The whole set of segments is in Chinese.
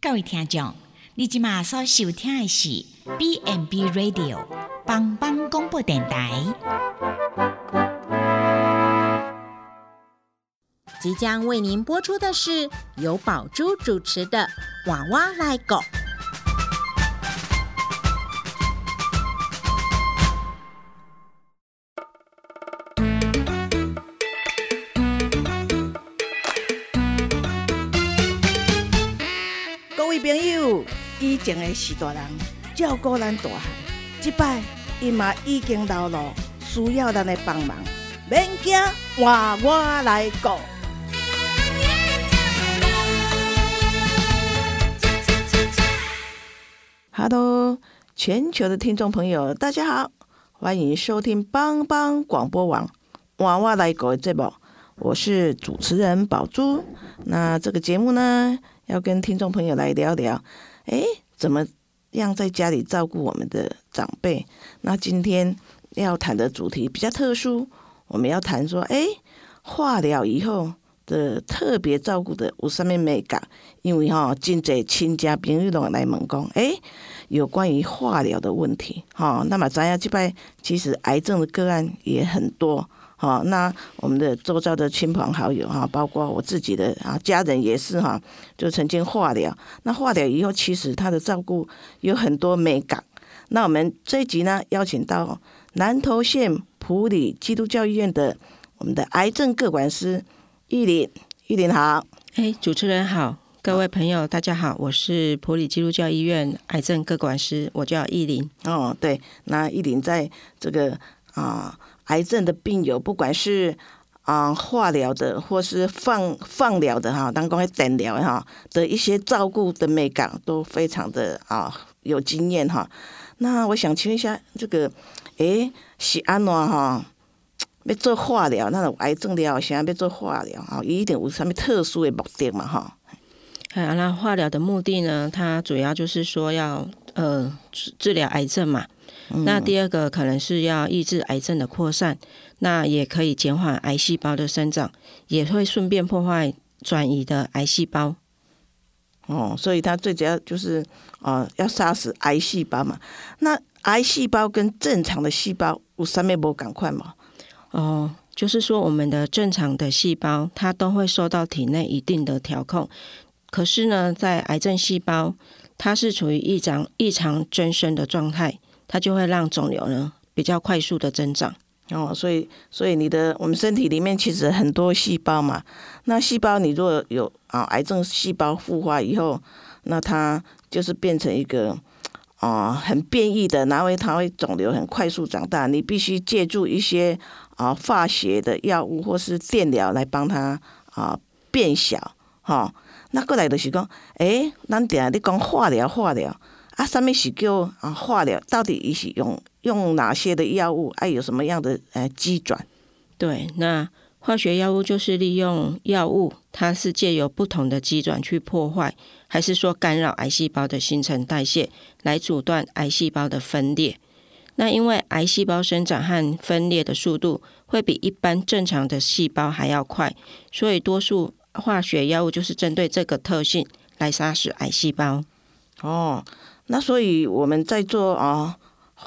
各位听众，你今马所收听的是 B N B Radio 帮帮广播电台。即将为您播出的是由宝珠主持的《娃娃来狗》。以前的士大人照顾咱大汉，即摆伊嘛已经老了，需要咱的帮忙，免惊，换我来顾。Hello，全球的听众朋友，大家好，欢迎收听帮帮广播网《娃娃来狗》的节目，我是主持人宝珠。那这个节目呢，要跟听众朋友来聊聊，哎，怎么样在家里照顾我们的长辈？那今天要谈的主题比较特殊，我们要谈说，哎，化疗以后的特别照顾的有啥物美感？因为哈、真侪亲家朋友都来问讲，哎，有关于化疗的问题，哈、那么咱要这摆其实癌症的个案也很多。好，那我们的周遭的亲朋好友哈，包括我自己的啊家人也是哈，就曾经化疗。那化疗以后，其实他的照顾有很多美感。那我们这一集呢，邀请到南投县普里基督教医院的我们的癌症各管师玉林，玉林好。哎，主持人好，各位朋友大家好，我是普里基督教医院癌症各管师，我叫玉林。哦，对，那玉林在这个啊、癌症的病友，不管是啊、化疗的，或是放放疗的哈，当讲电疗哈的一些照顾的美感，都非常的啊有经验哈。那我想请问一下，这个诶是安怎哈？要做化疗，那种癌症疗现在要做化疗啊，伊一定有啥物特殊的目的嘛哈？哎，那化疗的目的呢？它主要就是说要呃治治疗癌症嘛。那第二个可能是要抑制癌症的扩散，那也可以减缓癌细胞的生长，也会顺便破坏转移的癌细胞。哦，所以它最主要就是啊、呃要杀死癌细胞嘛。那癌细胞跟正常的细胞有啥物无赶快嘛？哦，就是说我们的正常的细胞，它都会受到体内一定的调控。可是呢，在癌症细胞，它是处于异常异常增生的状态，它就会让肿瘤呢比较快速的增长。哦，所以所以你的我们身体里面其实很多细胞嘛。那细胞你如果有啊癌症细胞复发以后，那它就是变成一个啊很变异的，然后它会肿瘤很快速长大，你必须借助一些啊化学的药物或是电疗来帮它啊变小，哈、那过来就是讲，诶，咱定下咧讲化疗，化疗啊，上面是叫啊化疗？到底伊是用用哪些的药物？啊，有什么样的呃机转？对，那化学药物就是利用药物，它是借由不同的机转去破坏，还是说干扰癌细胞的新陈代谢，来阻断癌细胞的分裂。那因为癌细胞生长和分裂的速度会比一般正常的细胞还要快，所以多数化学药物就是针对这个特性来杀死癌细胞。哦，那所以我们在做啊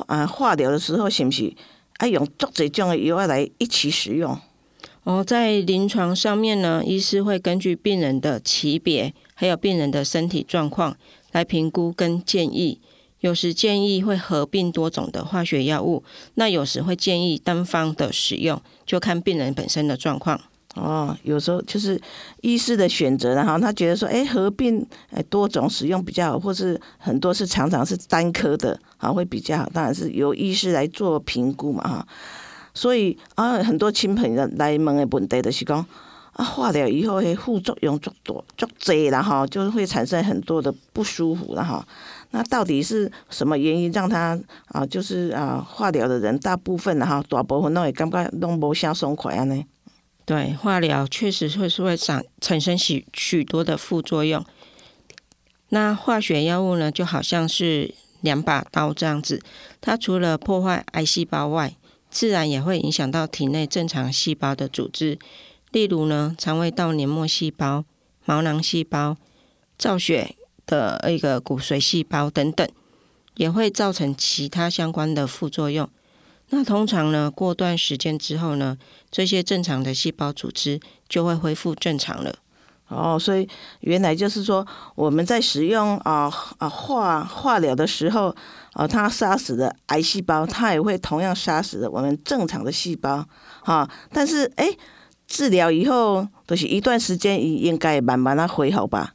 啊化疗的时候，是不是啊用足这种的药来一起使用？哦，在临床上面呢，医师会根据病人的级别，还有病人的身体状况来评估跟建议。有时建议会合并多种的化学药物，那有时会建议单方的使用，就看病人本身的状况。哦，有时候就是医师的选择，然后他觉得说，哎，合并哎多种使用比较好，或是很多是常常是单颗的啊会比较好，当然是由医师来做评估嘛哈。所以啊，很多亲朋友来问的问题就是讲，啊化疗以后的副作用足多足多然后就会产生很多的不舒服然后那到底是什么原因让他啊，就是啊化疗的人大部分然后大部分都会感觉拢无啥爽快安尼。对，化疗确实会是会产产生许许多的副作用。那化学药物呢，就好像是两把刀这样子，它除了破坏癌细胞外，自然也会影响到体内正常细胞的组织，例如呢，肠胃道黏膜细胞、毛囊细胞、造血的一个骨髓细胞等等，也会造成其他相关的副作用。那通常呢，过段时间之后呢，这些正常的细胞组织就会恢复正常了。哦，所以原来就是说，我们在使用啊啊化化疗的时候，啊，它杀死的癌细胞，它也会同样杀死我们正常的细胞，哈。但是，哎，治疗以后，都是一段时间，应该慢慢的恢复吧？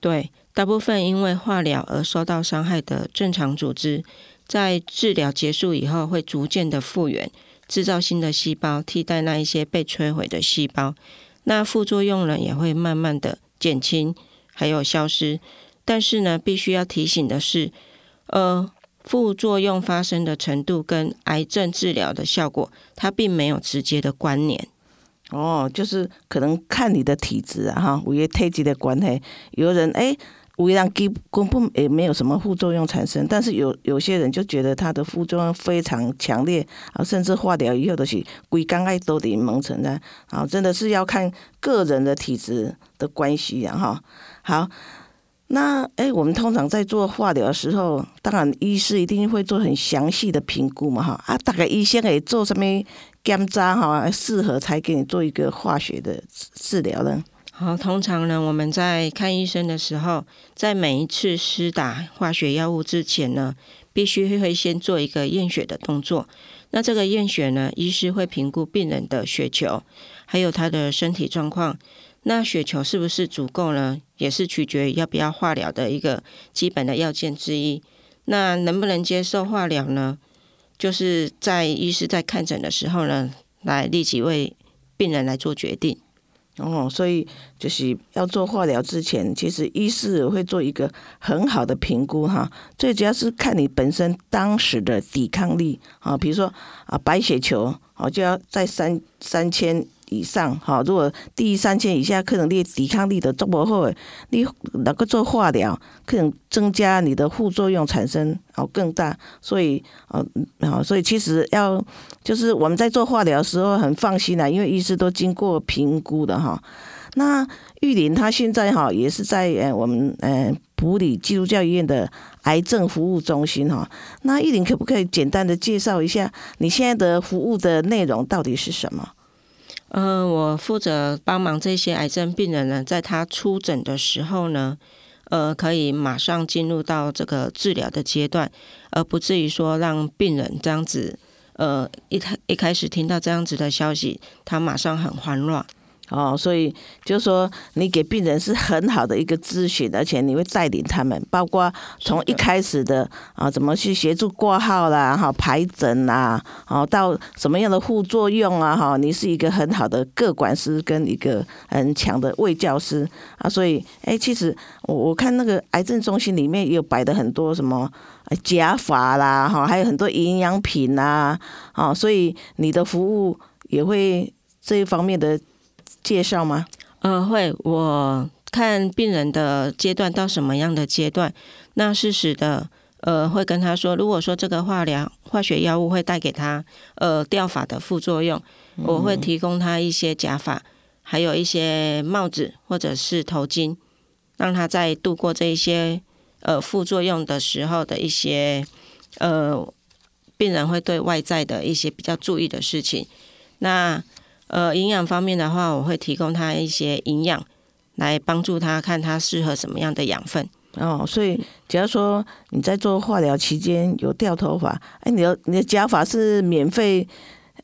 对，大部分因为化疗而受到伤害的正常组织，在治疗结束以后，会逐渐的复原，制造新的细胞，替代那一些被摧毁的细胞。那副作用呢也会慢慢的减轻，还有消失。但是呢，必须要提醒的是，呃，副作用发生的程度跟癌症治疗的效果，它并没有直接的关联。哦，就是可能看你的体质啊，哈，五月太极的关系，有人哎。无让基根本也没有什么副作用产生，但是有有些人就觉得它的副作用非常强烈啊，甚至化疗以后都是归肝癌都得蒙成的啊，真的是要看个人的体质的关系啊哈。好，那哎，我们通常在做化疗的时候，当然医师一定会做很详细的评估嘛哈啊，大概医生会做什么检查哈，适合才给你做一个化学的治疗呢？好，通常呢，我们在看医生的时候，在每一次施打化学药物之前呢，必须会先做一个验血的动作。那这个验血呢，医师会评估病人的血球，还有他的身体状况。那血球是不是足够呢？也是取决于要不要化疗的一个基本的要件之一。那能不能接受化疗呢？就是在医师在看诊的时候呢，来立即为病人来做决定。哦，所以就是要做化疗之前，其实医师会做一个很好的评估哈。最主要是看你本身当时的抵抗力啊，比如说啊白血球啊就要在三三千。以上哈，如果低于三千以下，可能你抵抗力的足不好，你能够做化疗，可能增加你的副作用产生哦更大，所以哦好，所以其实要就是我们在做化疗的时候很放心啦，因为医师都经过评估的哈。那玉林他现在哈也是在呃我们呃普里基督教医院的癌症服务中心哈。那玉林可不可以简单的介绍一下你现在的服务的内容到底是什么？嗯，我负责帮忙这些癌症病人呢，在他出诊的时候呢，呃，可以马上进入到这个治疗的阶段，而不至于说让病人这样子，呃，一开一开始听到这样子的消息，他马上很慌乱。哦，所以就是说，你给病人是很好的一个咨询，而且你会带领他们，包括从一开始的啊，怎么去协助挂号啦，哈，排诊啦，哦到什么样的副作用啊，哈，你是一个很好的个管师跟一个很强的卫教师啊，所以，哎，其实我我看那个癌症中心里面也有摆的很多什么假发啦，哈，还有很多营养品呐，啊，所以你的服务也会这一方面的。介绍吗？呃，会。我看病人的阶段到什么样的阶段，那适时的呃会跟他说，如果说这个化疗化学药物会带给他呃掉发的副作用，我会提供他一些假发，还有一些帽子或者是头巾，让他在度过这一些呃副作用的时候的一些呃病人会对外在的一些比较注意的事情，那。呃，营养方面的话，我会提供他一些营养，来帮助他看他适合什么样的养分。哦，所以假如说你在做化疗期间有掉头发，哎，你的你的假发是免费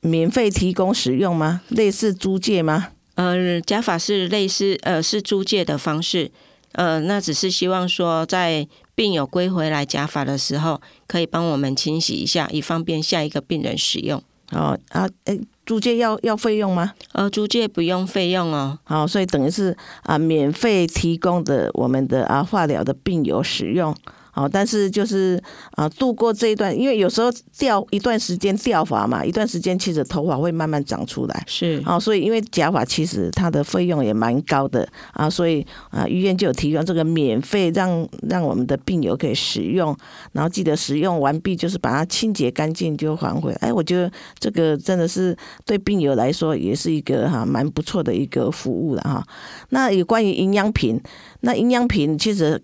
免费提供使用吗？类似租借吗？呃，假发是类似呃是租借的方式，呃，那只是希望说在病友归回来假发的时候，可以帮我们清洗一下，以方便下一个病人使用。哦啊，诶。租借要要费用吗？呃，租借不用费用哦。好，所以等于是啊，免费提供的我们的啊化疗的病友使用。好，但是就是啊，度过这一段，因为有时候掉一段时间掉发嘛，一段时间其实头发会慢慢长出来。是，啊，所以因为假发其实它的费用也蛮高的啊，所以啊，医院就有提供这个免费让让我们的病友可以使用，然后记得使用完毕就是把它清洁干净就还回来。哎，我觉得这个真的是对病友来说也是一个哈蛮不错的一个服务了哈。那有关于营养品，那营养品其实。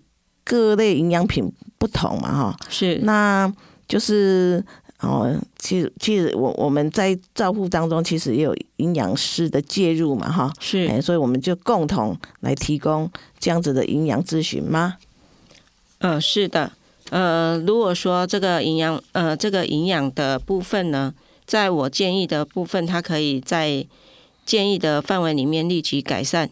各类营养品不同嘛，哈。是那就是哦，其实其实我我们在照护当中，其实也有营养师的介入嘛，哈。是哎，所以我们就共同来提供这样子的营养咨询吗？呃，是的，呃，如果说这个营养，呃，这个营养的部分呢，在我建议的部分，它可以在建议的范围里面立即改善，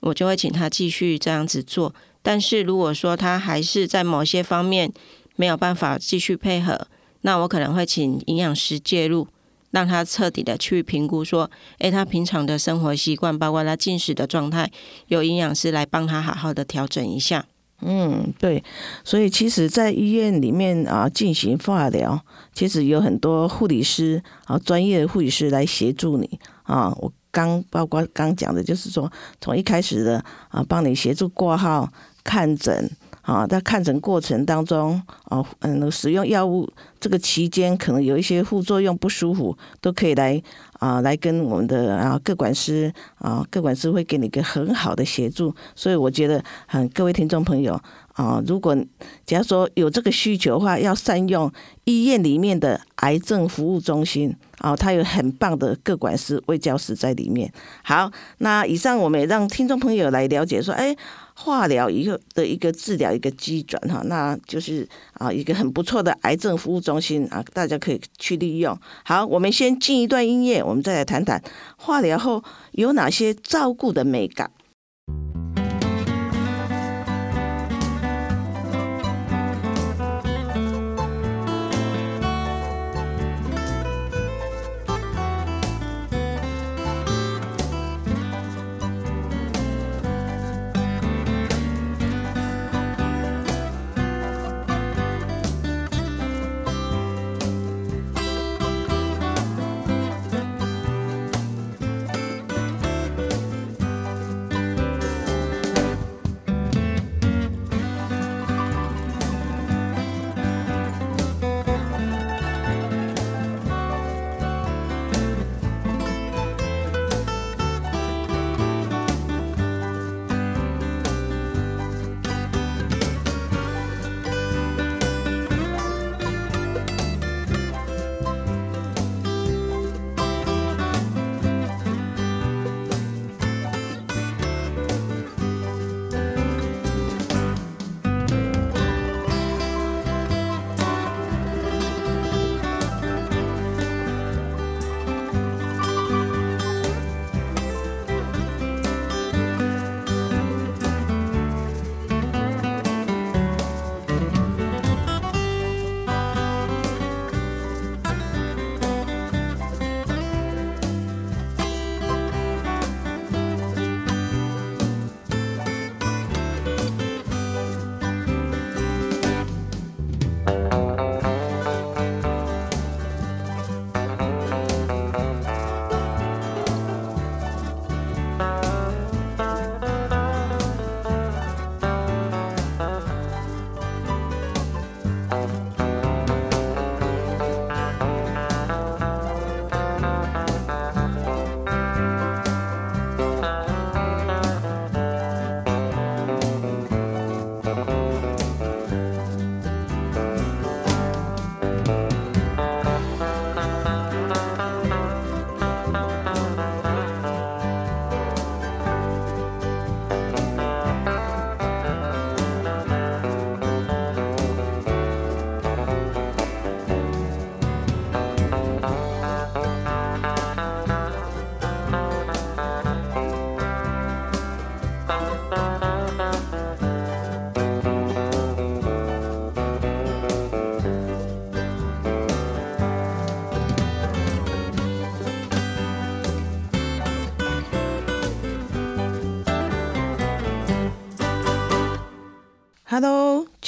我就会请他继续这样子做。但是如果说他还是在某些方面没有办法继续配合，那我可能会请营养师介入，让他彻底的去评估说，诶，他平常的生活习惯，包括他进食的状态，有营养师来帮他好好的调整一下。嗯，对，所以其实，在医院里面啊进行化疗，其实有很多护理师啊，专业的护理师来协助你啊。我刚包括刚讲的，就是说从一开始的啊，帮你协助挂号、看诊啊，在看诊过程当中啊，嗯，使用药物这个期间，可能有一些副作用不舒服，都可以来啊，来跟我们的啊各管师啊，各管师会给你一个很好的协助。所以我觉得，嗯，各位听众朋友啊，如果假如说有这个需求的话，要善用医院里面的癌症服务中心啊，它有很棒的各管师、卫教师在里面。好，那以上我们也让听众朋友来了解说，哎。化疗一个的一个治疗一个基准哈，那就是啊一个很不错的癌症服务中心啊，大家可以去利用。好，我们先进一段音乐，我们再来谈谈化疗后有哪些照顾的美感。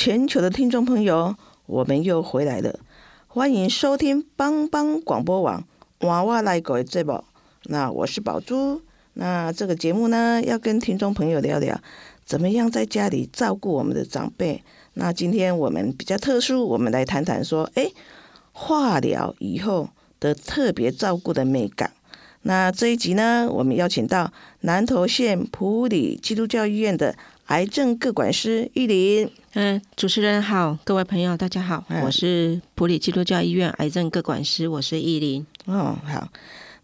全球的听众朋友，我们又回来了，欢迎收听帮帮广播网娃娃来狗的节目。那我是宝珠，那这个节目呢，要跟听众朋友聊聊，怎么样在家里照顾我们的长辈。那今天我们比较特殊，我们来谈谈说，哎，化疗以后的特别照顾的美感。那这一集呢，我们邀请到南投县普里基督教医院的。癌症各管师玉林。嗯，主持人好，各位朋友大家好，嗯我是普里基督教医院癌症各管师，我是依林。哦，好，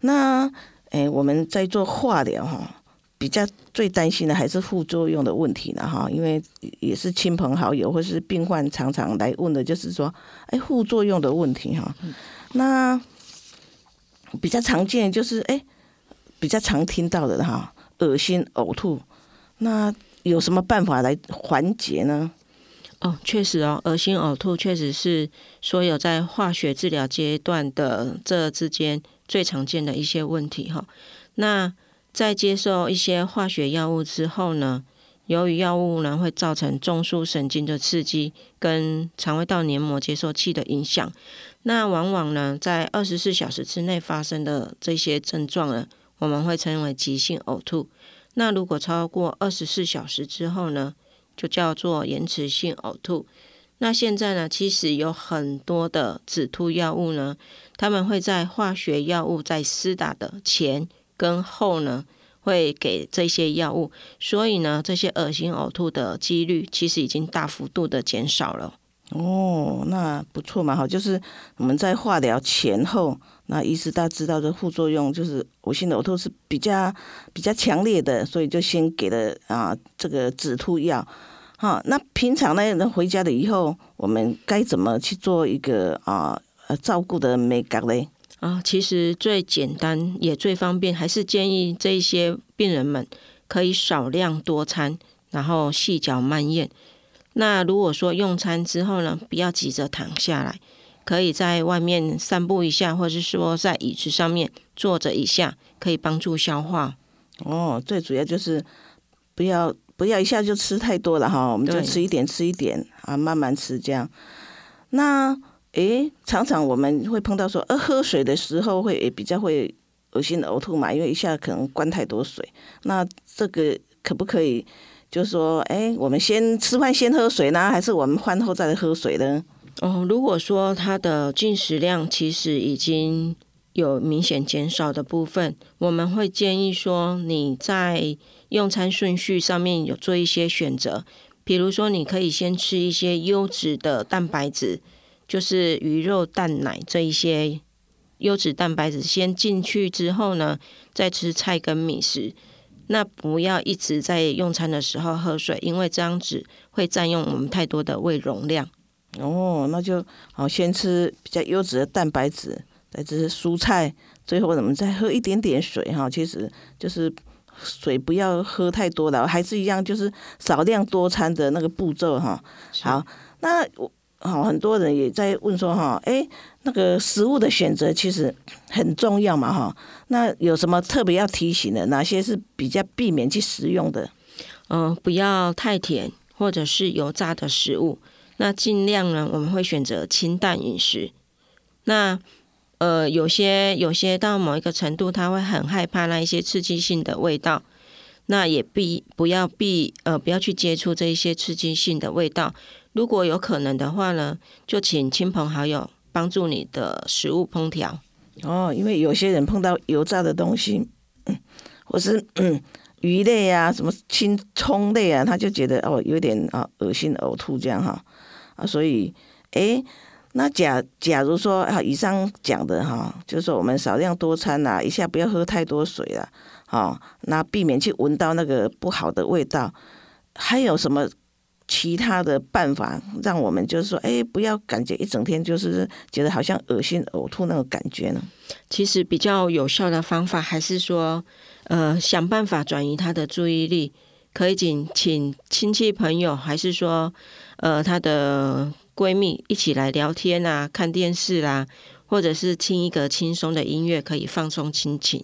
那诶，我们在做化疗哈，比较最担心的还是副作用的问题了哈，因为也是亲朋好友或是病患常常来问的，就是说，哎，副作用的问题哈。那比较常见就是哎，比较常听到的哈，恶心、呕吐，那有什么办法来缓解呢？哦，确实哦，恶心呕吐确实是所有在化学治疗阶段的这之间最常见的一些问题哈。那在接受一些化学药物之后呢，由于药物呢会造成中枢神经的刺激跟肠胃道黏膜接受器的影响，那往往呢在二十四小时之内发生的这些症状呢，我们会称为急性呕吐。那如果超过二十四小时之后呢，就叫做延迟性呕吐。那现在呢，其实有很多的止吐药物呢，他们会在化学药物在施打的前跟后呢，会给这些药物，所以呢，这些恶心呕吐的几率其实已经大幅度的减少了。哦，那不错嘛，哈，就是我们在化疗前后，那医师大知道的副作用就是恶心呕吐是比较比较强烈的，所以就先给了啊这个止吐药，哈，那平常呢，人回家了以后，我们该怎么去做一个啊呃照顾的美感嘞？啊，其实最简单也最方便，还是建议这些病人们可以少量多餐，然后细嚼慢咽。那如果说用餐之后呢，不要急着躺下来，可以在外面散步一下，或者是说在椅子上面坐着一下，可以帮助消化。哦，最主要就是不要不要一下就吃太多了哈，我们就吃一点吃一点啊，慢慢吃这样。那诶，常常我们会碰到说，呃，喝水的时候会比较会恶心呕吐嘛，因为一下可能灌太多水。那这个可不可以，就说，诶，我们先吃饭先喝水呢，还是我们饭后再喝水呢？哦，如果说它的进食量其实已经有明显减少的部分，我们会建议说你在用餐顺序上面有做一些选择，比如说你可以先吃一些优质的蛋白质，就是鱼肉、蛋奶这一些优质蛋白质先进去之后呢，再吃菜跟米食。那不要一直在用餐的时候喝水，因为这样子会占用我们太多的胃容量。哦，那就好，先吃比较优质的蛋白质，再吃蔬菜，最后我们再喝一点点水哈。其实就是水不要喝太多了，还是一样，就是少量多餐的那个步骤哈。好，那我好，很多人也在问说哈，哎，那个食物的选择其实很重要嘛哈。那有什么特别要提醒的？哪些是比较避免去食用的？嗯、不要太甜或者是油炸的食物。那尽量呢，我们会选择清淡饮食。那呃，有些有些到某一个程度，他会很害怕那一些刺激性的味道。那也必不要避呃不要去接触这一些刺激性的味道。如果有可能的话呢，就请亲朋好友帮助你的食物烹调。哦，因为有些人碰到油炸的东西，嗯，或是嗯鱼类啊，什么青葱类啊，他就觉得哦有点啊恶心呕吐这样哈啊，所以诶，那假假如说啊以上讲的哈，就是说我们少量多餐啦、一下不要喝太多水啦，哦，那避免去闻到那个不好的味道，还有什么？其他的办法，让我们就是说，哎，不要感觉一整天就是觉得好像恶心呕吐那种感觉呢。其实比较有效的方法还是说，呃，想办法转移他的注意力，可以请请亲戚朋友，还是说，呃，她的闺蜜一起来聊天啊，看电视啦、或者是听一个轻松的音乐，可以放松心情。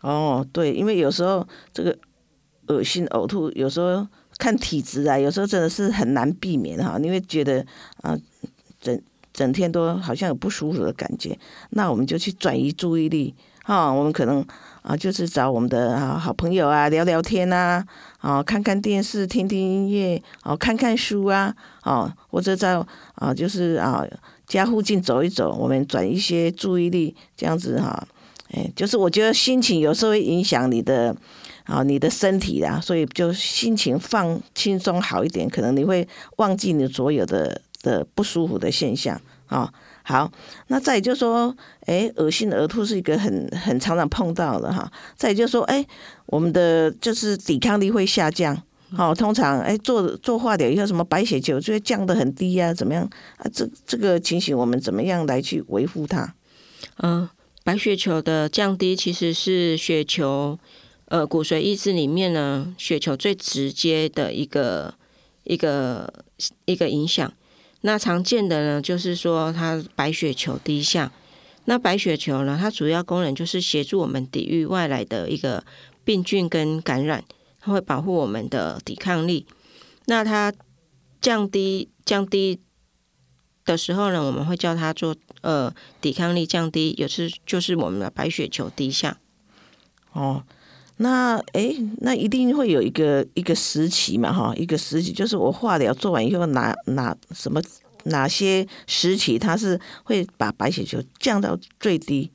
哦，对，因为有时候这个恶心呕吐，有时候看体质啊，有时候真的是很难避免哈。你会觉得啊、整整天都好像有不舒服的感觉，那我们就去转移注意力哈。我们可能啊，就是找我们的啊好朋友啊聊聊天啊，啊看看电视、听听音乐，哦、看看书啊，哦或者在啊就是啊家附近走一走，我们转一些注意力，这样子哈。哎，就是我觉得心情有时候会影响你的啊你的身体啦，所以就心情放轻松好一点，可能你会忘记你所有的的不舒服的现象啊。好，那再就是说，哎，恶心呕吐是一个很很常常碰到的哈。再就是说，哎，我们的就是抵抗力会下降。好，通常哎做做化疗以后，什么白血球就会降得很低呀？怎么样啊？这这个情形我们怎么样来去维护它？嗯，白血球的降低其实是血球呃骨髓抑制里面呢血球最直接的一个一个一个影响。那常见的呢，就是说它白血球低下。那白血球呢，它主要功能就是协助我们抵御外来的一个病菌跟感染。它会保护我们的抵抗力。那它降低降低的时候呢，我们会叫它做呃抵抗力降低，有时就是我们的白血球低下。哦，那哎，那一定会有一个一个时期嘛，哈，一个时期就是我化疗做完以后，哪哪什么哪些时期它是会把白血球降到最低。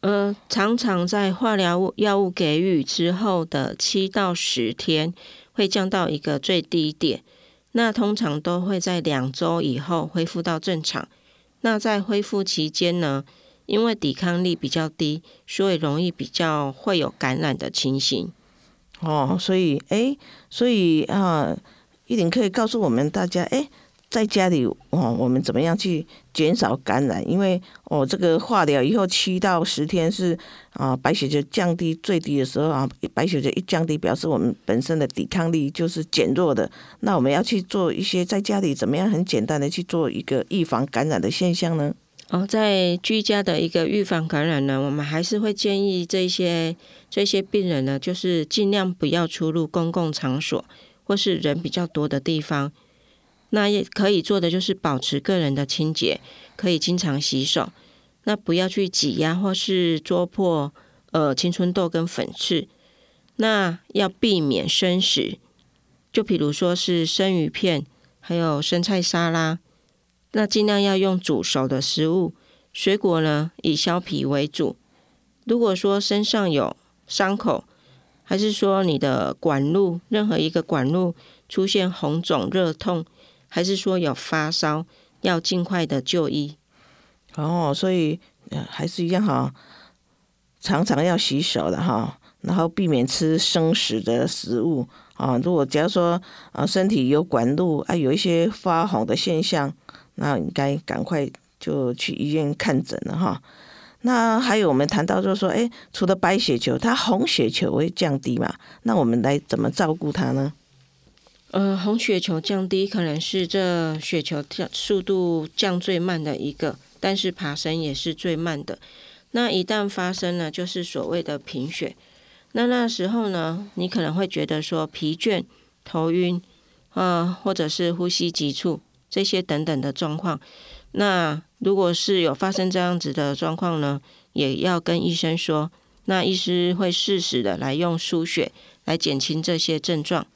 呃，常常在化疗药物给予之后的七到十天，会降到一个最低点。那通常都会在两周以后恢复到正常。那在恢复期间呢，因为抵抗力比较低，所以容易比较会有感染的情形。哦，所以哎，所以啊，一定可以告诉我们大家，哎。在家里哦，我们怎么样去减少感染？因为哦，这个化疗以后七到十天是啊，白血球降低最低的时候啊，白血球一降低，表示我们本身的抵抗力就是减弱的。那我们要去做一些在家里怎么样很简单的去做一个预防感染的现象呢？哦，在居家的一个预防感染呢，我们还是会建议这些这些病人呢，就是尽量不要出入公共场所或是人比较多的地方。那也可以做的就是保持个人的清洁，可以经常洗手。那不要去挤压或是戳破呃青春痘跟粉刺。那要避免生食，就比如说是生鱼片，还有生菜沙拉。那尽量要用煮熟的食物。水果呢，以削皮为主。如果说身上有伤口，还是说你的管路任何一个管路出现红肿热痛。还是说有发烧，要尽快的就医。哦，所以还是一样哈，常常要洗手的哈，然后避免吃生食的食物啊。如果假如说啊身体有管路啊有一些发红的现象，那应该赶快就去医院看诊了哈。那还有我们谈到就是说，哎，除了白血球，它红血球会降低嘛？那我们来怎么照顾它呢？呃，红血球降低可能是这血球降速度降最慢的一个，但是爬升也是最慢的。那一旦发生呢，就是所谓的贫血。那那时候呢，你可能会觉得说疲倦、头晕，啊，或者是呼吸急促这些等等的状况。那如果是有发生这样子的状况呢，也要跟医生说，那医师会适时的来用输血来减轻这些症状。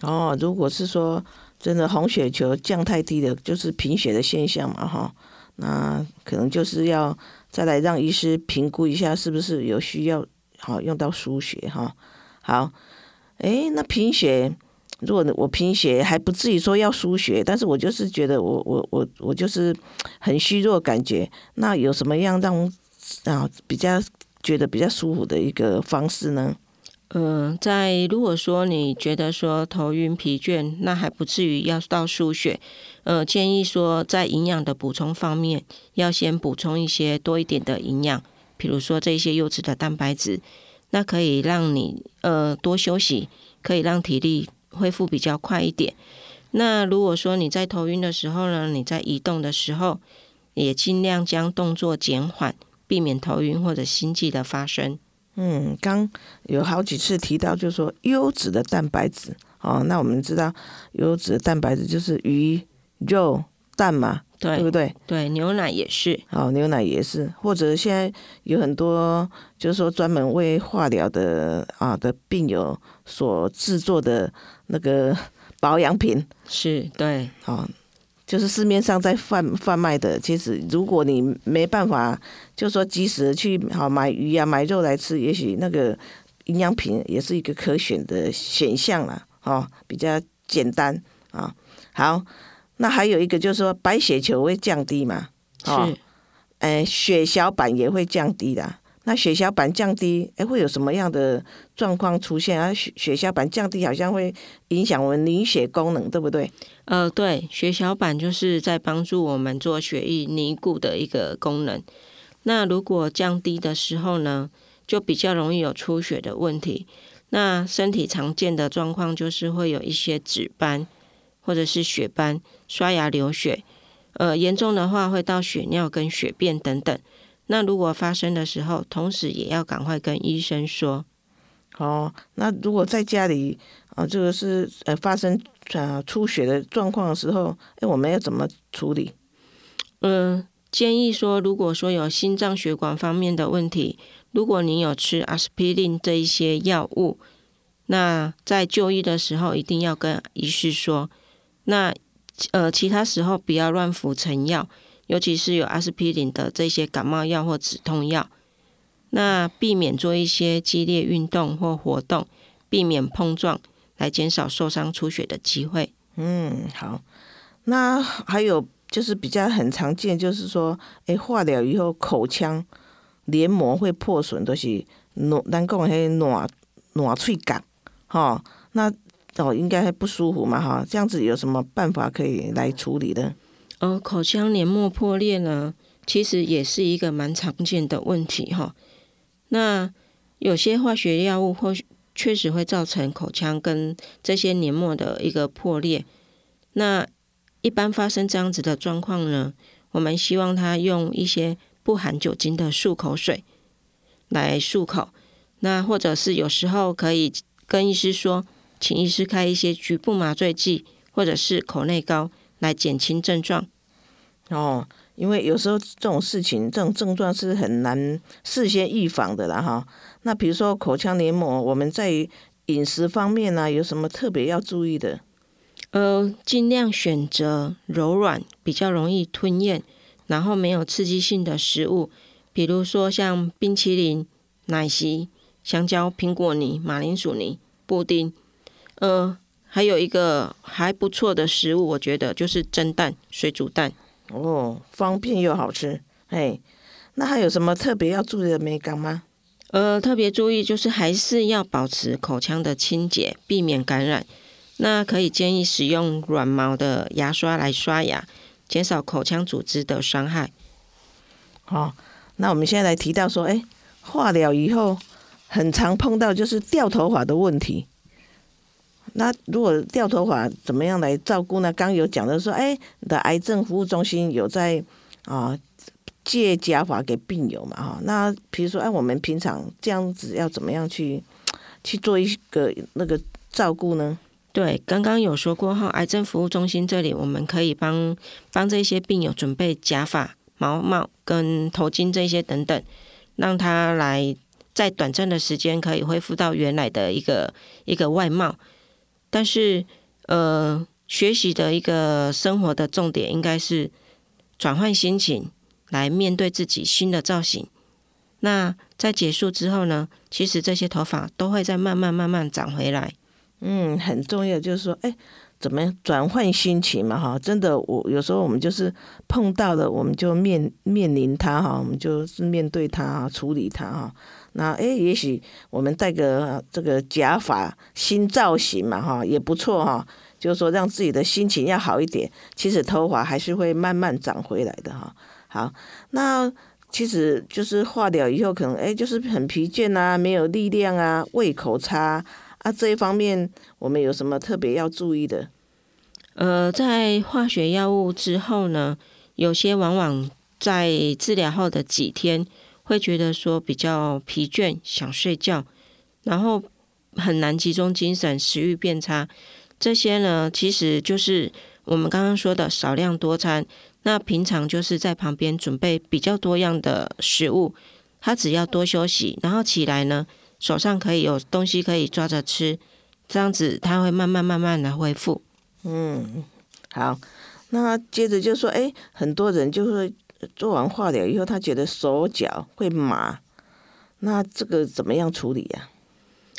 哦，如果是说真的红血球降太低的，就是贫血的现象嘛，哈，那可能就是要再来让医师评估一下，是不是有需要好用到输血哈。好，哎，那贫血，如果我贫血还不至于说要输血，但是我就是觉得我我我我就是很虚弱感觉，那有什么样让啊比较觉得比较舒服的一个方式呢？嗯，在如果说你觉得说头晕疲倦，那还不至于要到输血。呃，建议说在营养的补充方面，要先补充一些多一点的营养，比如说这些优质的蛋白质，那可以让你呃多休息，可以让体力恢复比较快一点。那如果说你在头晕的时候呢，你在移动的时候，也尽量将动作减缓，避免头晕或者心悸的发生。嗯，刚有好几次提到，就是说优质的蛋白质哦。那我们知道，优质的蛋白质就是鱼、肉、蛋嘛，对不对？对，牛奶也是。哦，牛奶也是。或者现在有很多，就是说专门为化疗的啊的病友所制作的那个保养品，是对。哦。就是市面上在贩贩卖的，其实如果你没办法，就说及时去好买鱼呀、买肉来吃，也许那个营养品也是一个可选的选项了，哦，比较简单啊。好，那还有一个就是说白血球会降低嘛，哦，是。哎，血小板也会降低的。那血小板降低，哎，会有什么样的状况出现啊？血血小板降低好像会影响我们凝血功能，对不对？呃，对，血小板就是在帮助我们做血液凝固的一个功能。那如果降低的时候呢，就比较容易有出血的问题。那身体常见的状况就是会有一些紫斑或者是血斑、刷牙流血。呃，严重的话会到血尿跟血便等等。那如果发生的时候，同时也要赶快跟医生说。哦，那如果在家里啊，这个是呃发生呃出血的状况的时候，哎，我们要怎么处理？嗯，建议说，如果说有心脏血管方面的问题，如果你有吃阿司匹林这一些药物，那在就医的时候一定要跟医师说。那呃，其他时候不要乱服成药，尤其是有阿司匹林的这些感冒药或止痛药。那避免做一些激烈运动或活动，避免碰撞，来减少受伤出血的机会。嗯，好。那还有就是比较很常见，就是说，哎，化疗以后口腔黏膜会破损，都是暖，咱讲迄暖暖脆感，哈，那。哦，应该不舒服嘛，哈，这样子有什么办法可以来处理的？呃，口腔黏膜破裂呢，其实也是一个蛮常见的问题，哈。那有些化学药物或确实会造成口腔跟这些黏膜的一个破裂。那一般发生这样子的状况呢，我们希望他用一些不含酒精的漱口水来漱口。那或者是有时候可以跟医师说。请医师开一些局部麻醉剂或者是口内膏来减轻症状。哦，因为有时候这种事情，这种症状是很难事先预防的啦，哈。那比如说口腔黏膜，我们在饮食方面呢，有什么特别要注意的？呃，尽量选择柔软、比较容易吞咽，然后没有刺激性的食物，比如说像冰淇淋、奶昔、香蕉、苹果泥、马铃薯泥、布丁。呃，还有一个还不错的食物，我觉得就是蒸蛋、水煮蛋。哦，方便又好吃。哎，那还有什么特别要注意的美感吗？呃，特别注意就是还是要保持口腔的清洁，避免感染。那可以建议使用软毛的牙刷来刷牙，减少口腔组织的伤害。好，那我们现在来提到说，哎，化疗以后很常碰到就是掉头发的问题。那如果掉头发怎么样来照顾呢？刚有讲的说，哎，你的癌症服务中心有在啊借假发给病友嘛？哈，那比如说，哎，我们平常这样子要怎么样去去做一个那个照顾呢？对，刚刚有说过哈，癌症服务中心这里我们可以帮帮这些病友准备假发、毛帽跟头巾这些等等，让他来在短暂的时间可以恢复到原来的一个一个外貌。但是，呃，学习的一个生活的重点应该是转换心情，来面对自己新的造型。那在结束之后呢？其实这些头发都会再慢慢慢慢长回来。嗯，很重要就是说，哎，怎么样转换心情嘛？哈，真的，我有时候我们就是碰到了，我们就面面临它哈，我们就是面对它哈，处理它哈。那哎，也许我们戴个这个假发新造型嘛，哈，也不错哈。就是说，让自己的心情要好一点。其实头发还是会慢慢长回来的哈。好，那其实就是化疗以后，可能哎，就是很疲倦啊，没有力量啊，胃口差啊，这一方面我们有什么特别要注意的？呃，在化学药物之后呢，有些往往在治疗后的几天。会觉得说比较疲倦，想睡觉，然后很难集中精神，食欲变差。这些呢，其实就是我们刚刚说的少量多餐。那平常就是在旁边准备比较多样的食物，他只要多休息，然后起来呢，手上可以有东西可以抓着吃，这样子他会慢慢慢慢的恢复。嗯，好，那接着就说，哎，很多人就会。做完化疗以后，他觉得手脚会麻，那这个怎么样处理呀？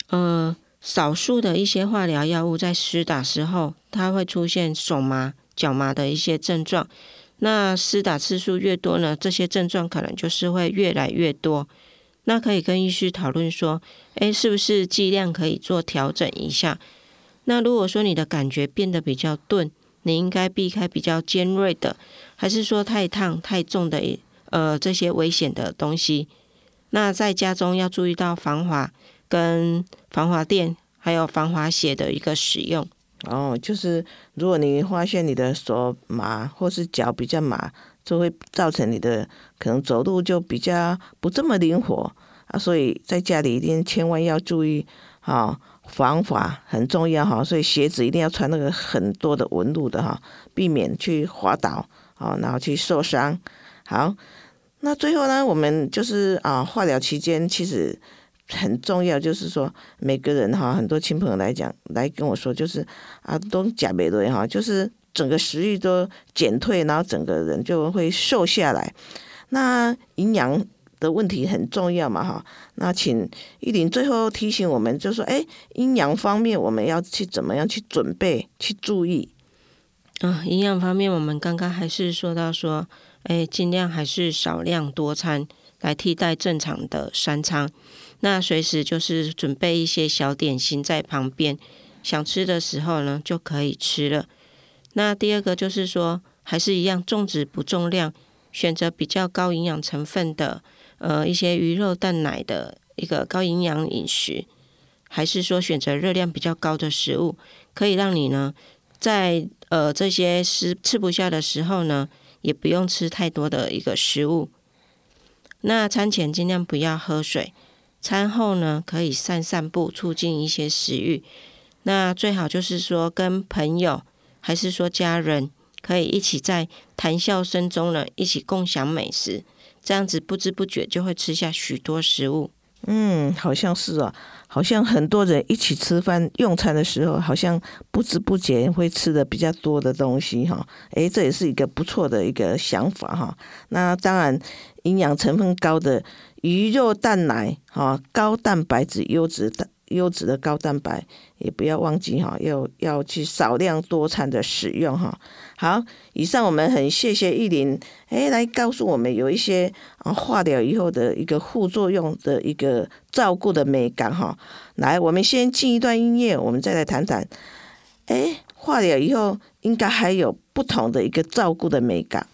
呃，少数的一些化疗药物在施打时候，它会出现手麻、脚麻的一些症状。那施打次数越多呢，这些症状可能就是会越来越多。那可以跟医师讨论说，诶，是不是剂量可以做调整一下？那如果说你的感觉变得比较钝，你应该避开比较尖锐的，还是说太烫、太重的呃这些危险的东西？那在家中要注意到防滑跟防滑垫，还有防滑鞋的一个使用。哦，就是如果你发现你的手麻或是脚比较麻，就会造成你的可能走路就比较不这么灵活啊，所以在家里一定千万要注意啊，防滑很重要哈，所以鞋子一定要穿那个很多的纹路的哈，避免去滑倒啊，然后去受伤。好，那最后呢，我们就是啊，化疗期间其实。很重要，就是说每个人哈，很多亲朋友来讲，来跟我说，就是啊，都假美瑞哈，就是整个食欲都减退，然后整个人就会瘦下来。那营养的问题很重要嘛哈。那请玉玲最后提醒我们，就说哎，营养方面我们要去怎么样去准备去注意啊？营养方面，我们刚刚还是说到说，哎，尽量还是少量多餐来替代正常的三餐。那随时就是准备一些小点心在旁边，想吃的时候呢就可以吃了。那第二个就是说，还是一样重质不重量，选择比较高营养成分的，呃，一些鱼肉蛋奶的一个高营养饮食，还是说选择热量比较高的食物，可以让你呢在呃这些食吃不下的时候呢，也不用吃太多的一个食物。那餐前尽量不要喝水。餐后呢，可以散散步，促进一些食欲。那最好就是说，跟朋友还是说家人，可以一起在谈笑声中呢，一起共享美食。这样子不知不觉就会吃下许多食物。嗯，好像是啊，好像很多人一起吃饭用餐的时候，好像不知不觉会吃的比较多的东西哈。诶，这也是一个不错的一个想法哈。那当然，营养成分高的。鱼肉蛋奶，哈，高蛋白质、优质的、优质的高蛋白，也不要忘记哈，要要去少量多餐的使用哈。好，以上我们很谢谢玉林，哎，来告诉我们有一些啊化疗以后的一个副作用的一个照顾的美感哈。来，我们先进一段音乐，我们再来谈谈，哎，化疗以后应该还有不同的一个照顾的美感。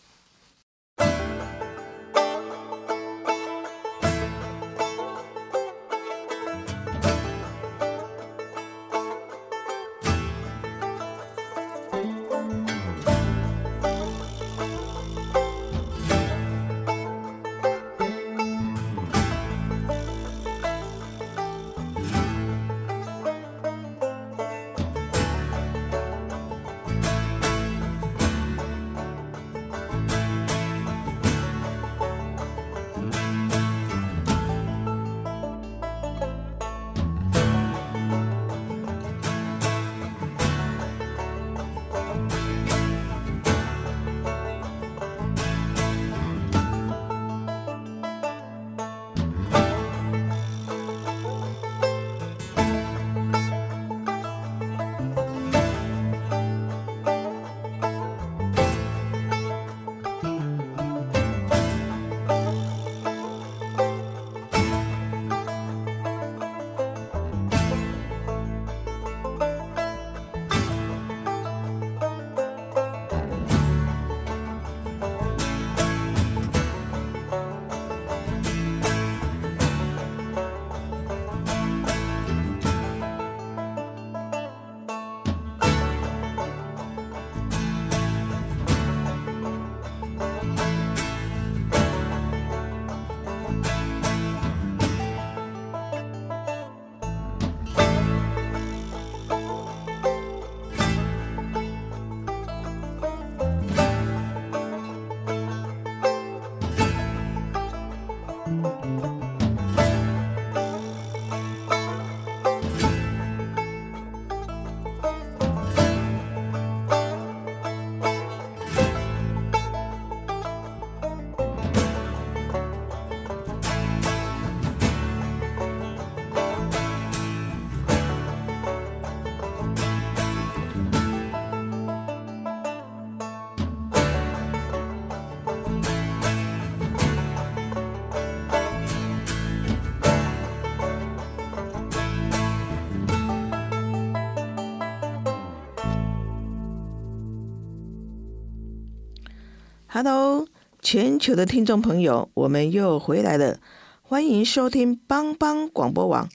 Hello，全球的听众朋友，我们又回来了，欢迎收听帮帮广播网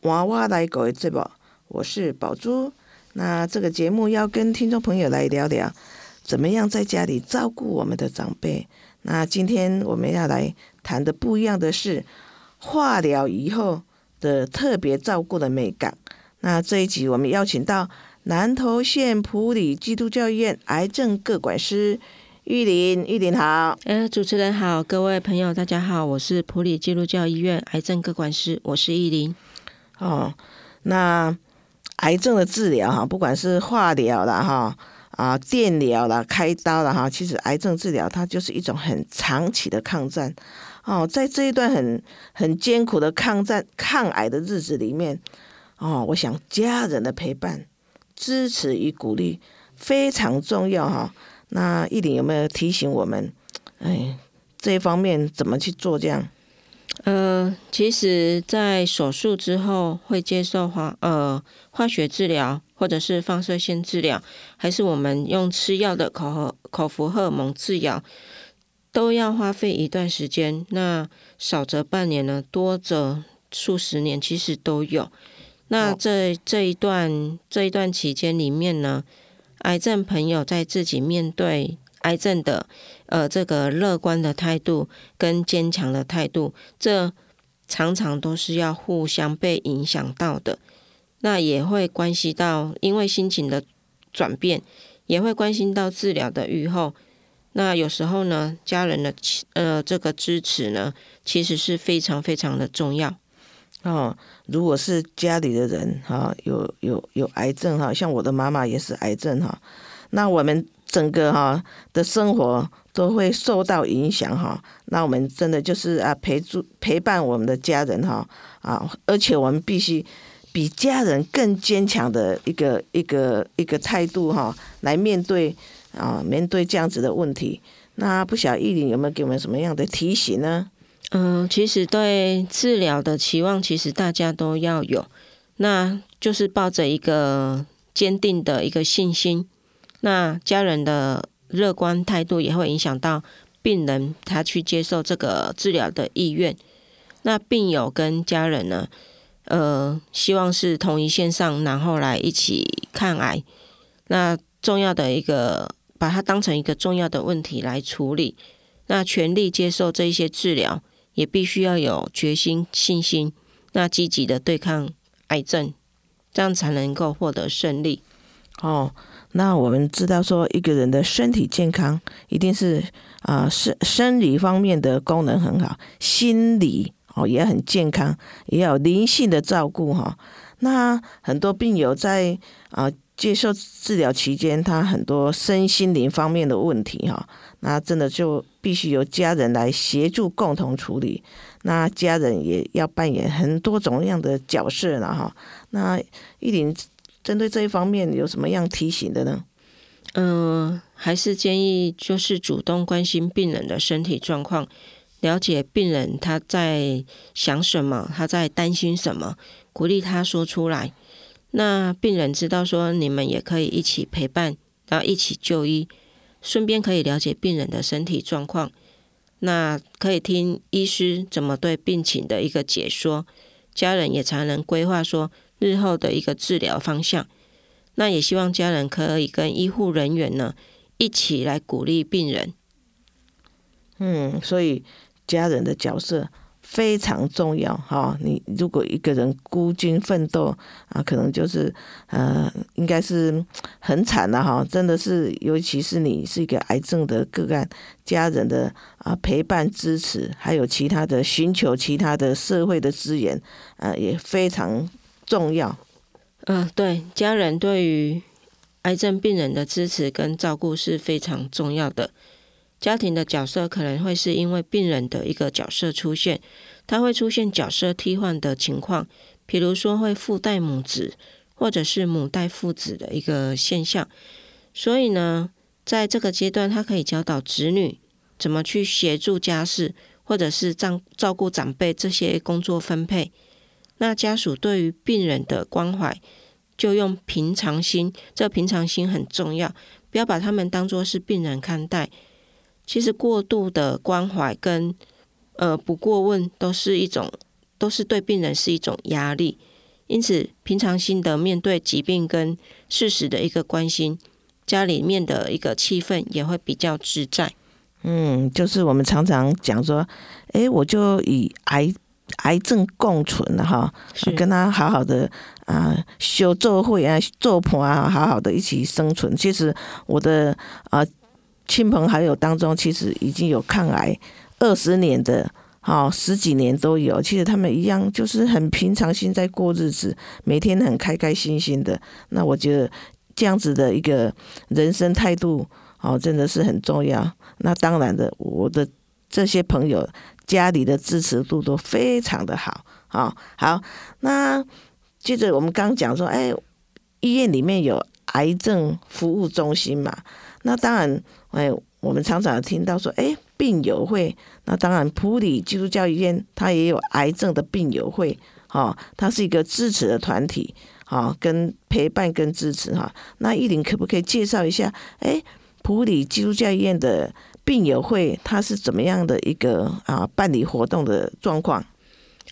娃娃来狗的节目，我是宝珠。那这个节目要跟听众朋友来聊聊，怎么样在家里照顾我们的长辈。那今天我们要来谈的不一样的是化疗以后的特别照顾的美感。那这一集我们邀请到南投县普里基督教医院癌症各管师。玉林，玉林好。呃，主持人好，各位朋友大家好，我是普里基督教医院癌症各管师，我是玉林。哦，那癌症的治疗哈，不管是化疗啦哈，啊电疗啦，开刀啦哈，其实癌症治疗它就是一种很长期的抗战。哦，在这一段很很艰苦的抗战抗癌的日子里面，哦，我想家人的陪伴、支持与鼓励非常重要哈。那一林有没有提醒我们？哎，这一方面怎么去做？这样？呃，其实，在手术之后会接受化呃化学治疗，或者是放射线治疗，还是我们用吃药的口口口服荷尔蒙治疗，都要花费一段时间。那少则半年呢，多则数十年，其实都有。那这这一段这一段期间里面呢？癌症朋友在自己面对癌症的，呃，这个乐观的态度跟坚强的态度，这常常都是要互相被影响到的。那也会关系到，因为心情的转变，也会关心到治疗的愈后。那有时候呢，家人的呃这个支持呢，其实是非常非常的重要。哦，如果是家里的人哈，有有有癌症哈，像我的妈妈也是癌症哈，那我们整个哈的生活都会受到影响哈。那我们真的就是啊陪住陪伴我们的家人哈啊，而且我们必须比家人更坚强的一个一个一个态度哈，来面对啊面对这样子的问题。那不晓得艺林有没有给我们什么样的提醒呢？嗯，其实对治疗的期望，其实大家都要有，那就是抱着一个坚定的一个信心。那家人的乐观态度也会影响到病人他去接受这个治疗的意愿。那病友跟家人呢，呃，希望是同一线上，然后来一起抗癌。那重要的一个，把它当成一个重要的问题来处理。那全力接受这一些治疗。也必须要有决心、信心，那积极的对抗癌症，这样才能够获得胜利。哦，那我们知道说，一个人的身体健康，一定是啊生生理方面的功能很好，心理哦也很健康，也有灵性的照顾哈。那很多病友在啊接受治疗期间，他很多身心灵方面的问题哈。那真的就必须由家人来协助共同处理，那家人也要扮演很多种样的角色了哈。那玉林针对这一方面有什么样提醒的呢？嗯，还是建议就是主动关心病人的身体状况，了解病人他在想什么，他在担心什么，鼓励他说出来。那病人知道说你们也可以一起陪伴，然后一起就医。顺便可以了解病人的身体状况，那可以听医师怎么对病情的一个解说，家人也才能规划说日后的一个治疗方向。那也希望家人可以跟医护人员呢一起来鼓励病人。嗯，所以家人的角色。非常重要哈！你如果一个人孤军奋斗啊，可能就是呃，应该是很惨的哈。真的是，尤其是你是一个癌症的个案，家人的啊陪伴支持，还有其他的寻求其他的社会的资源，呃，也非常重要。嗯，对，家人对于癌症病人的支持跟照顾是非常重要的。家庭的角色可能会是因为病人的一个角色出现，他会出现角色替换的情况，比如说会父代母子，或者是母代父子的一个现象。所以呢，在这个阶段，他可以教导子女怎么去协助家事，或者是照照顾长辈这些工作分配。那家属对于病人的关怀，就用平常心，这平常心很重要，不要把他们当作是病人看待。其实过度的关怀跟呃不过问，都是一种，都是对病人是一种压力。因此，平常心的面对疾病跟事实的一个关心，家里面的一个气氛也会比较自在。嗯，就是我们常常讲说，哎，我就以癌癌症共存了哈，跟他好好的啊修做会啊做朋啊，好好的一起生存。其实我的啊亲朋好友当中，其实已经有抗癌二十年的。好，十几年都有，其实他们一样，就是很平常心在过日子，每天很开开心心的。那我觉得这样子的一个人生态度，哦，真的是很重要。那当然的，我的这些朋友家里的支持度都非常的好。好，好，那接着我们刚讲说，哎，医院里面有癌症服务中心嘛？那当然，哎，我们常常听到说，哎。病友会，那当然普里基督教医院它也有癌症的病友会，哈，它是一个支持的团体，哈，跟陪伴跟支持哈。那依林可不可以介绍一下？哎，普里基督教医院的病友会它是怎么样的一个啊办理活动的状况？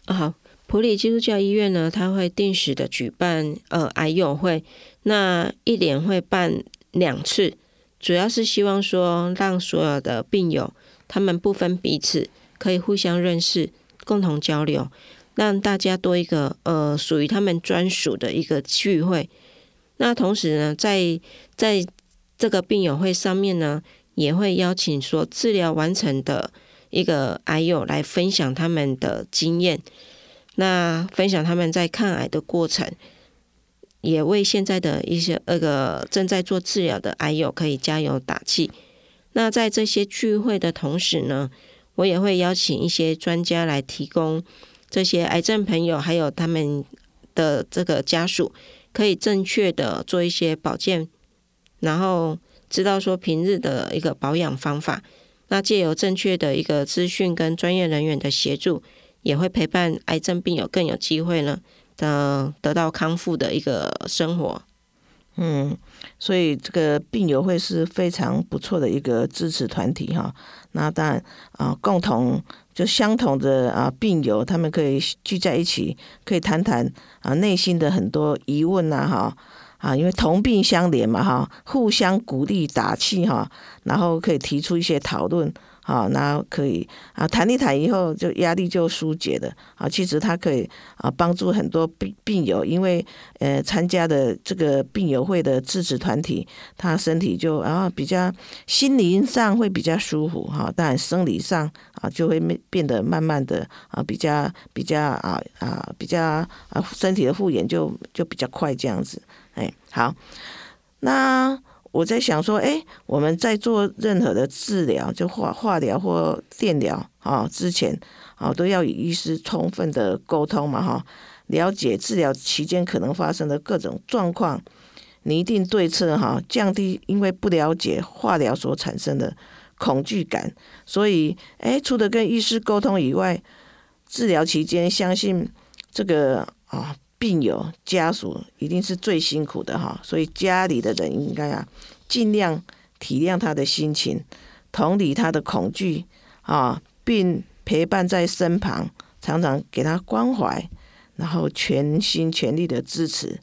好，普里基督教医院呢，它会定时的举办呃癌友会，那一年会办两次，主要是希望说让所有的病友。他们不分彼此，可以互相认识，共同交流，让大家多一个呃属于他们专属的一个聚会。那同时呢，在在这个病友会上面呢，也会邀请说治疗完成的一个癌友来分享他们的经验，那分享他们在抗癌的过程，也为现在的一些那个正在做治疗的癌友可以加油打气。那在这些聚会的同时呢，我也会邀请一些专家来提供这些癌症朋友还有他们的这个家属，可以正确的做一些保健，然后知道说平日的一个保养方法。那借由正确的一个资讯跟专业人员的协助，也会陪伴癌症病友更有机会呢，的得到康复的一个生活。嗯，所以这个病友会是非常不错的一个支持团体哈。那当然啊，共同就相同的啊病友，他们可以聚在一起，可以谈谈啊内心的很多疑问呐哈啊，因为同病相怜嘛哈，互相鼓励打气哈，然后可以提出一些讨论。好，然后可以啊，谈一谈以后就压力就疏解了啊。其实它可以啊，帮助很多病病友，因为呃参加的这个病友会的支持团体，他身体就啊比较心灵上会比较舒服哈，但生理上啊就会变得慢慢的啊比较比较啊啊比较啊身体的复原就就比较快这样子。哎，好，那。我在想说，哎，我们在做任何的治疗，就化化疗或电疗啊，之前啊，都要与医师充分的沟通嘛，哈，了解治疗期间可能发生的各种状况，拟定对策，哈，降低因为不了解化疗所产生的恐惧感。所以，哎，除了跟医师沟通以外，治疗期间，相信这个啊。病友家属一定是最辛苦的哈，所以家里的人应该啊，尽量体谅他的心情，同理他的恐惧啊，并陪伴在身旁，常常给他关怀，然后全心全力的支持。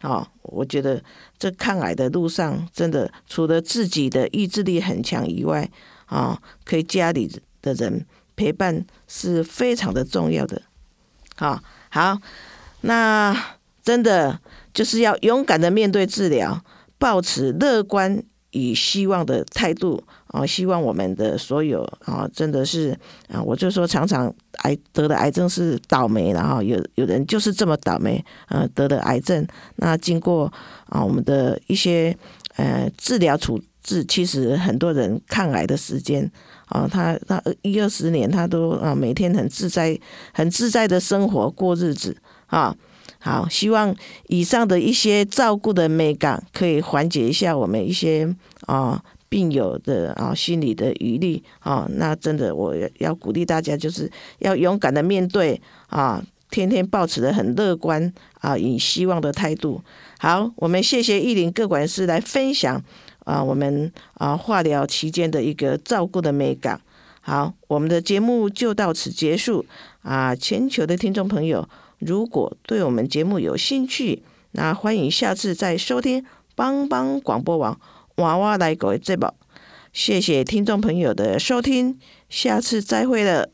啊，我觉得这抗癌的路上，真的除了自己的意志力很强以外，啊，可以家里的人陪伴是非常的重要的。啊，好。那真的就是要勇敢的面对治疗，保持乐观与希望的态度啊！希望我们的所有啊，真的是啊，我就说常常癌得的癌症是倒霉的哈，有有人就是这么倒霉，呃，得的癌症。那经过啊，我们的一些呃治疗处置，其实很多人抗癌的时间啊，他他一二十年，他都啊每天很自在、很自在的生活过日子。啊。好，希望以上的一些照顾的美感，可以缓解一下我们一些啊病友的啊心理的余力啊。那真的，我要鼓励大家，就是要勇敢的面对啊，天天保持的很乐观啊，以希望的态度。好，我们谢谢意林各管事来分享啊，我们啊化疗期间的一个照顾的美感。好，我们的节目就到此结束啊，全球的听众朋友。如果对我们节目有兴趣，那欢迎下次再收听帮帮广播网娃娃来狗这宝。谢谢听众朋友的收听，下次再会了。